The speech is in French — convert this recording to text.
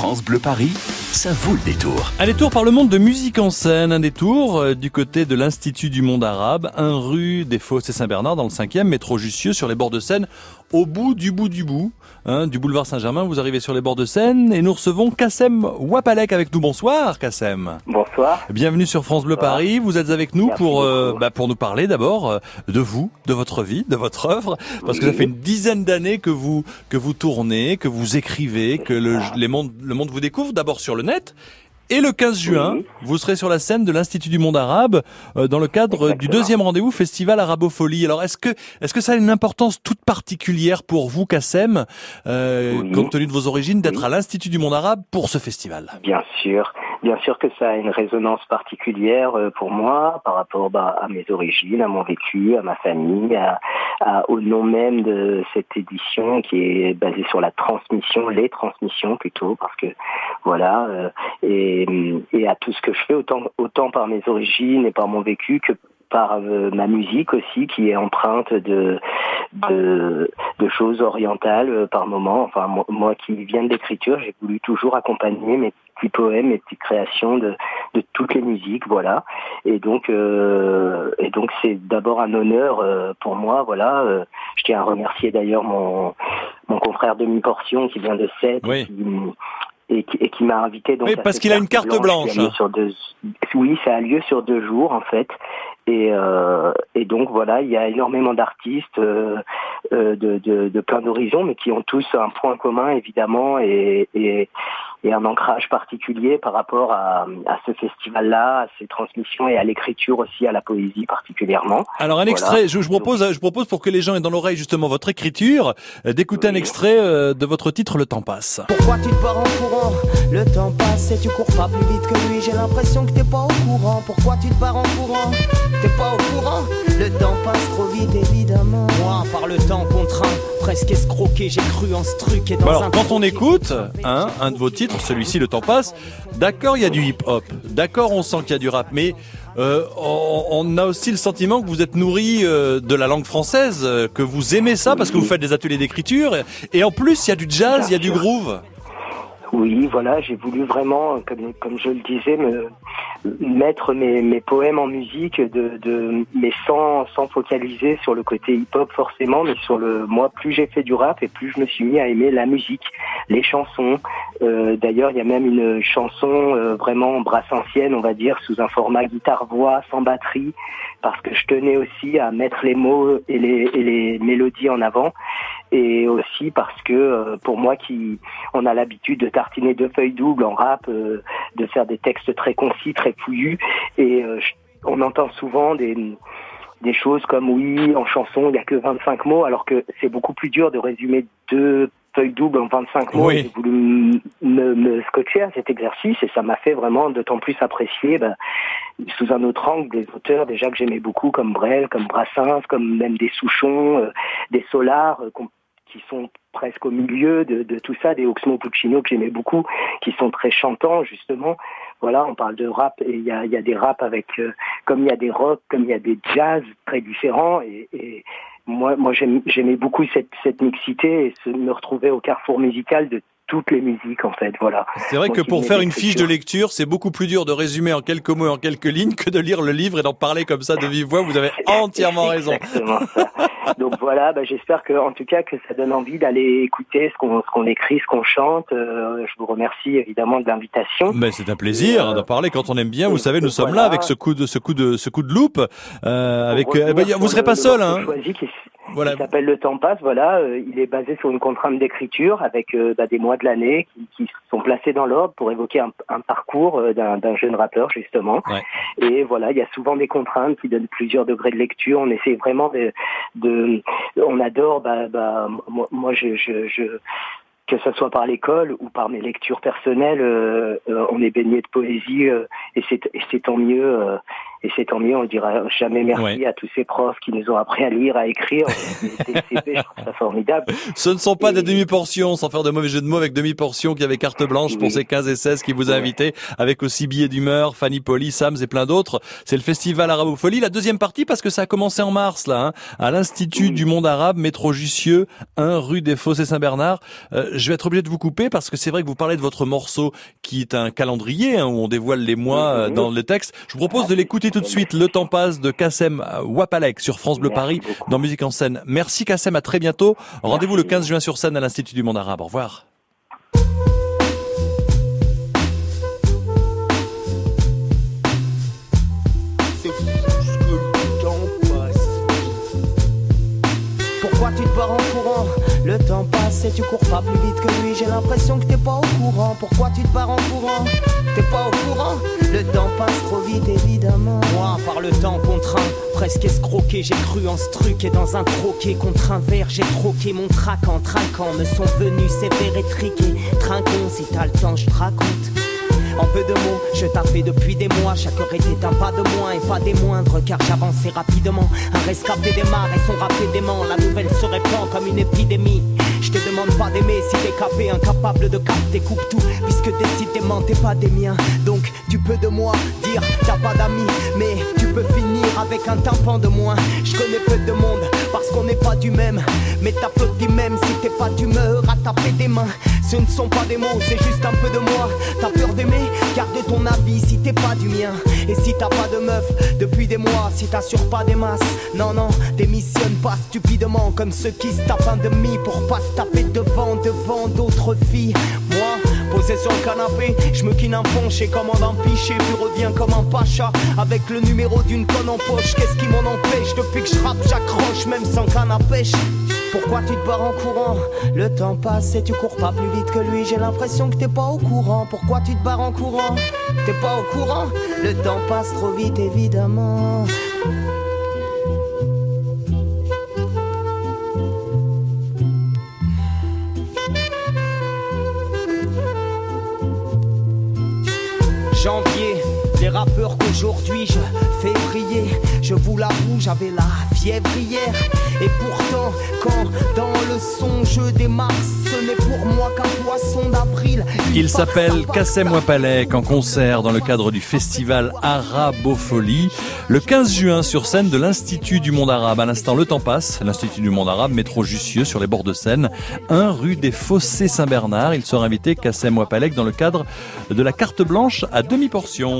France Bleu Paris, ça vaut le détour. Un détour par le monde de musique en scène, un détour euh, du côté de l'Institut du monde arabe, un rue des Fosses et Saint-Bernard dans le 5e, métro Jussieu sur les bords de Seine, au bout du bout du bout, hein, du boulevard Saint-Germain, vous arrivez sur les bords de Seine et nous recevons Kassem Wapalek avec nous. Bonsoir Kassem. Bonsoir. Bienvenue sur France Bleu Paris, vous êtes avec nous Merci pour, euh, bah, pour nous parler d'abord euh, de vous, de votre vie, de votre œuvre, parce que ça fait une dizaine d'années que vous, que vous tournez, que vous écrivez, que le, les mondes, le monde vous découvre d'abord sur le net. Et le 15 juin, Oui. vous serez sur la scène de l'Institut du Monde arabe euh, dans le cadre du deuxième rendez-vous Festival Arabofolie. Alors est-ce que est-ce que ça a une importance toute particulière pour vous, Kassem, euh, Oui. compte tenu de vos origines, d'être Oui. à l'Institut du Monde arabe pour ce festival? Bien sûr, bien sûr que ça a une résonance particulière euh, pour moi par rapport bah, à mes origines, à mon vécu, à ma famille, à, à- au nom même de cette édition qui est basée sur la transmission, les transmissions plutôt, parce que voilà, euh, et, et à tout ce que je fais, autant, autant par mes origines et par mon vécu que par euh, ma musique aussi, qui est empreinte de, de, de choses orientales euh, par moment. Enfin, moi, moi qui viens de l'écriture, j'ai voulu toujours accompagner mes petits poèmes, mes petites créations de, de toutes les musiques, voilà. Et donc, euh, et donc c'est d'abord un honneur euh, pour moi, voilà. Euh, je tiens à remercier d'ailleurs mon mon confrère demi portion qui vient de Sète Oui. et qui et qui, et qui m'a invité donc Oui, parce qu'il a une carte blanche. sur deux oui ça a lieu sur deux jours en fait et euh, et donc voilà il y a énormément d'artistes euh, euh, de plein d'horizons mais qui ont tous un point commun évidemment et et et un ancrage particulier par rapport à, à ce festival-là, à ses transmissions et à l'écriture aussi, à la poésie particulièrement. Alors un Voilà. extrait, je, je propose, je propose pour que les gens aient dans l'oreille justement votre écriture, euh, d'écouter un Oui. extrait euh, de votre titre Le temps passe. Pourquoi tu te barres en courant? Le temps passe et tu cours pas plus vite que lui J'ai l'impression que t'es pas au courant Pourquoi tu te barres en courant? T'es pas au courant? Le temps passe trop vite évidemment Moi par le temps contraint Presque escroqué j'ai cru en ce truc et dans Bon, alors un quand on écoute hein, un de vos titres, celui-ci Le temps passe, d'accord il y a du hip-hop, d'accord on sent qu'il y a du rap, mais euh, on, on a aussi le sentiment que vous êtes nourri euh, de la langue française, euh, que vous aimez ça parce que vous faites des ateliers d'écriture, et en plus il y a du jazz, il y a du groove. Oui, voilà, j'ai voulu vraiment, comme, je le disais, me mettre mes, mes poèmes en musique, de, de, mais sans, sans focaliser sur le côté hip-hop forcément, mais sur le. Moi, plus j'ai fait du rap et plus je me suis mis à aimer la musique, les chansons. Euh, D'ailleurs, il y a même une chanson euh, vraiment brassancienne, on va dire, sous un format guitare-voix, sans batterie, parce que je tenais aussi à mettre les mots et les, et les mélodies en avant, et aussi parce que euh, pour moi qui on a l'habitude de tartiner deux feuilles doubles en rap, euh, de faire des textes très concis, très fouillus, et euh, on entend souvent des des choses comme oui, en chanson, il n'y a que 25 mots, alors que c'est beaucoup plus dur de résumer deux feuilles doubles en 25 mots. Oui. J'ai voulu me, me scotcher à cet exercice et ça m'a fait vraiment d'autant plus apprécier bah, sous un autre angle des auteurs déjà que j'aimais beaucoup comme Brel, comme Brassens, comme même des Souchons, euh, des Solars, euh, qu'on- qui sont presque au milieu de, de tout ça, des Oxmo Puccino que j'aimais beaucoup, qui sont très chantants justement. Voilà, on parle de rap et il y a, y a des raps avec, euh, comme il y a des rock, comme il y a des jazz très différents et, et moi, moi j'aimais beaucoup cette, cette mixité et se, me retrouver au carrefour musical de toutes les musiques en fait. Voilà. C'est vrai que pour faire une fiche de lecture, c'est beaucoup plus dur de résumer en quelques mots et en quelques lignes que de lire le livre et d'en parler comme ça de vive voix. Vous avez entièrement raison. Ça. Donc voilà, bah, j'espère que, en tout cas, que ça donne envie d'aller écouter ce qu'on ce qu'on écrit, ce qu'on chante. Euh, je vous remercie évidemment de l'invitation. Mais c'est un plaisir euh, d'en parler quand on aime bien. Vous savez, nous sommes là avec ce coup de ce coup de ce coup de loupe. Euh, avec bah, vous serez pas seul, hein. Voilà. qui s'appelle Le temps passe. Voilà, euh, il est basé sur une contrainte d'écriture avec euh, bah, des mois de l'année qui, qui sont placés dans l'ordre pour évoquer un, un parcours euh, d'un jeune rappeur justement. Ouais. Et voilà, il y a souvent des contraintes qui donnent plusieurs degrés de lecture. On essaie vraiment de, de on adore. Bah, bah, moi, moi, je, je, je que ce soit par l'école ou par mes lectures personnelles, euh, euh, on est baigné de poésie euh, et c'est et c'est tant mieux. Et c'est tant mieux. On ne dira jamais merci à tous ces profs qui nous ont appris à lire, à écrire. je trouve ça formidable. Ce ne sont pas des demi-portions, sans faire de mauvais jeu de mots, avec demi-portions qui avaient carte blanche pour ces 15 et 16 qui vous a invité, avec aussi billets d'humeur, Fanny Poli, Sams et plein d'autres. C'est le festival Arabofolie. La deuxième partie, parce que ça a commencé en mars, là, hein, à l'Institut du Monde Arabe, métro Jussieu, 1 rue des Fossés Saint-Bernard. Euh, je vais être obligé de vous couper parce que c'est vrai que vous parlez de votre morceau qui est un calendrier hein, où on dévoile les mois euh, dans le texte. Je vous propose de l'écouter tout de suite. Le temps passe de Kassem Wapalek sur France Bleu Paris dans Musique en scène. Merci Kassem, à très bientôt. Rendez-vous le 15 juin sur scène à l'Institut du Monde Arabe. Au revoir. Pourquoi tu te barres en courant? Le temps passe et tu cours pas plus vite que lui. J'ai l'impression que t'es pas au courant. Pourquoi tu te barres en courant? T'es pas au courant? Le temps passe trop vite évidemment. Moi, par le temps contraint, presque escroqué, j'ai cru en ce truc et dans un troquet contre un verre, j'ai troqué mon trac en traquant. Me sont venus sévères et triqués. Trinquons, si t'as le temps, je te raconte. En peu de mots, je tapais depuis des mois. Chaque heure était un pas de moins et pas des moindres, car j'avançais rapidement. Un rescapé démarre et son rap dément. La nouvelle se répand comme une épidémie. Je te demande pas d'aimer si t'es capé, incapable de capter, coupe tout, puisque décidément t'es pas des miens. Donc tu peux de moi dire t'as pas d'amis, mais tu peux finir avec un tympan de moins. Je connais peu de monde parce qu'on n'est pas du même, mais t'applaudis même si t'es pas d'humeur taper des mains. Ce ne sont pas des mots, c'est juste un peu de moi. T'as peur d'aimer, garde ton avis si t'es pas du mien. Et si t'as pas de meuf depuis des mois, si t'assures pas des masses, non, non, démissionne pas stupidement comme ceux qui se tapent un demi pour pas se taper devant, devant d'autres filles. Moi, posé sur le canapé, je me quine un ponche et commande un pichet, puis reviens comme un pacha avec le numéro d'une conne en poche. Qu'est-ce qui m'en empêche sans canne à pêche. Pourquoi tu te barres en courant? Le temps passe et tu cours pas plus vite que lui. J'ai l'impression que t'es pas au courant. Pourquoi tu te barres en courant? T'es pas au courant? Le temps passe trop vite évidemment. Je vous l'avoue, j'avais la fièvre hier. Et pourtant, quand dans le son je démarre, ce n'est pour moi qu'un poisson d'avril. Il s'appelle Kassem Wapalek en concert dans le cadre du festival Arabofolie le 15 juin sur scène de l'Institut du Monde Arabe. À l'instant, le temps passe. L'Institut du Monde Arabe, métro Jussieu sur les bords de Seine, 1 rue des Fossés Saint-Bernard. Il sera invité Kassem Wapalek dans le cadre de la carte blanche à demi-portion.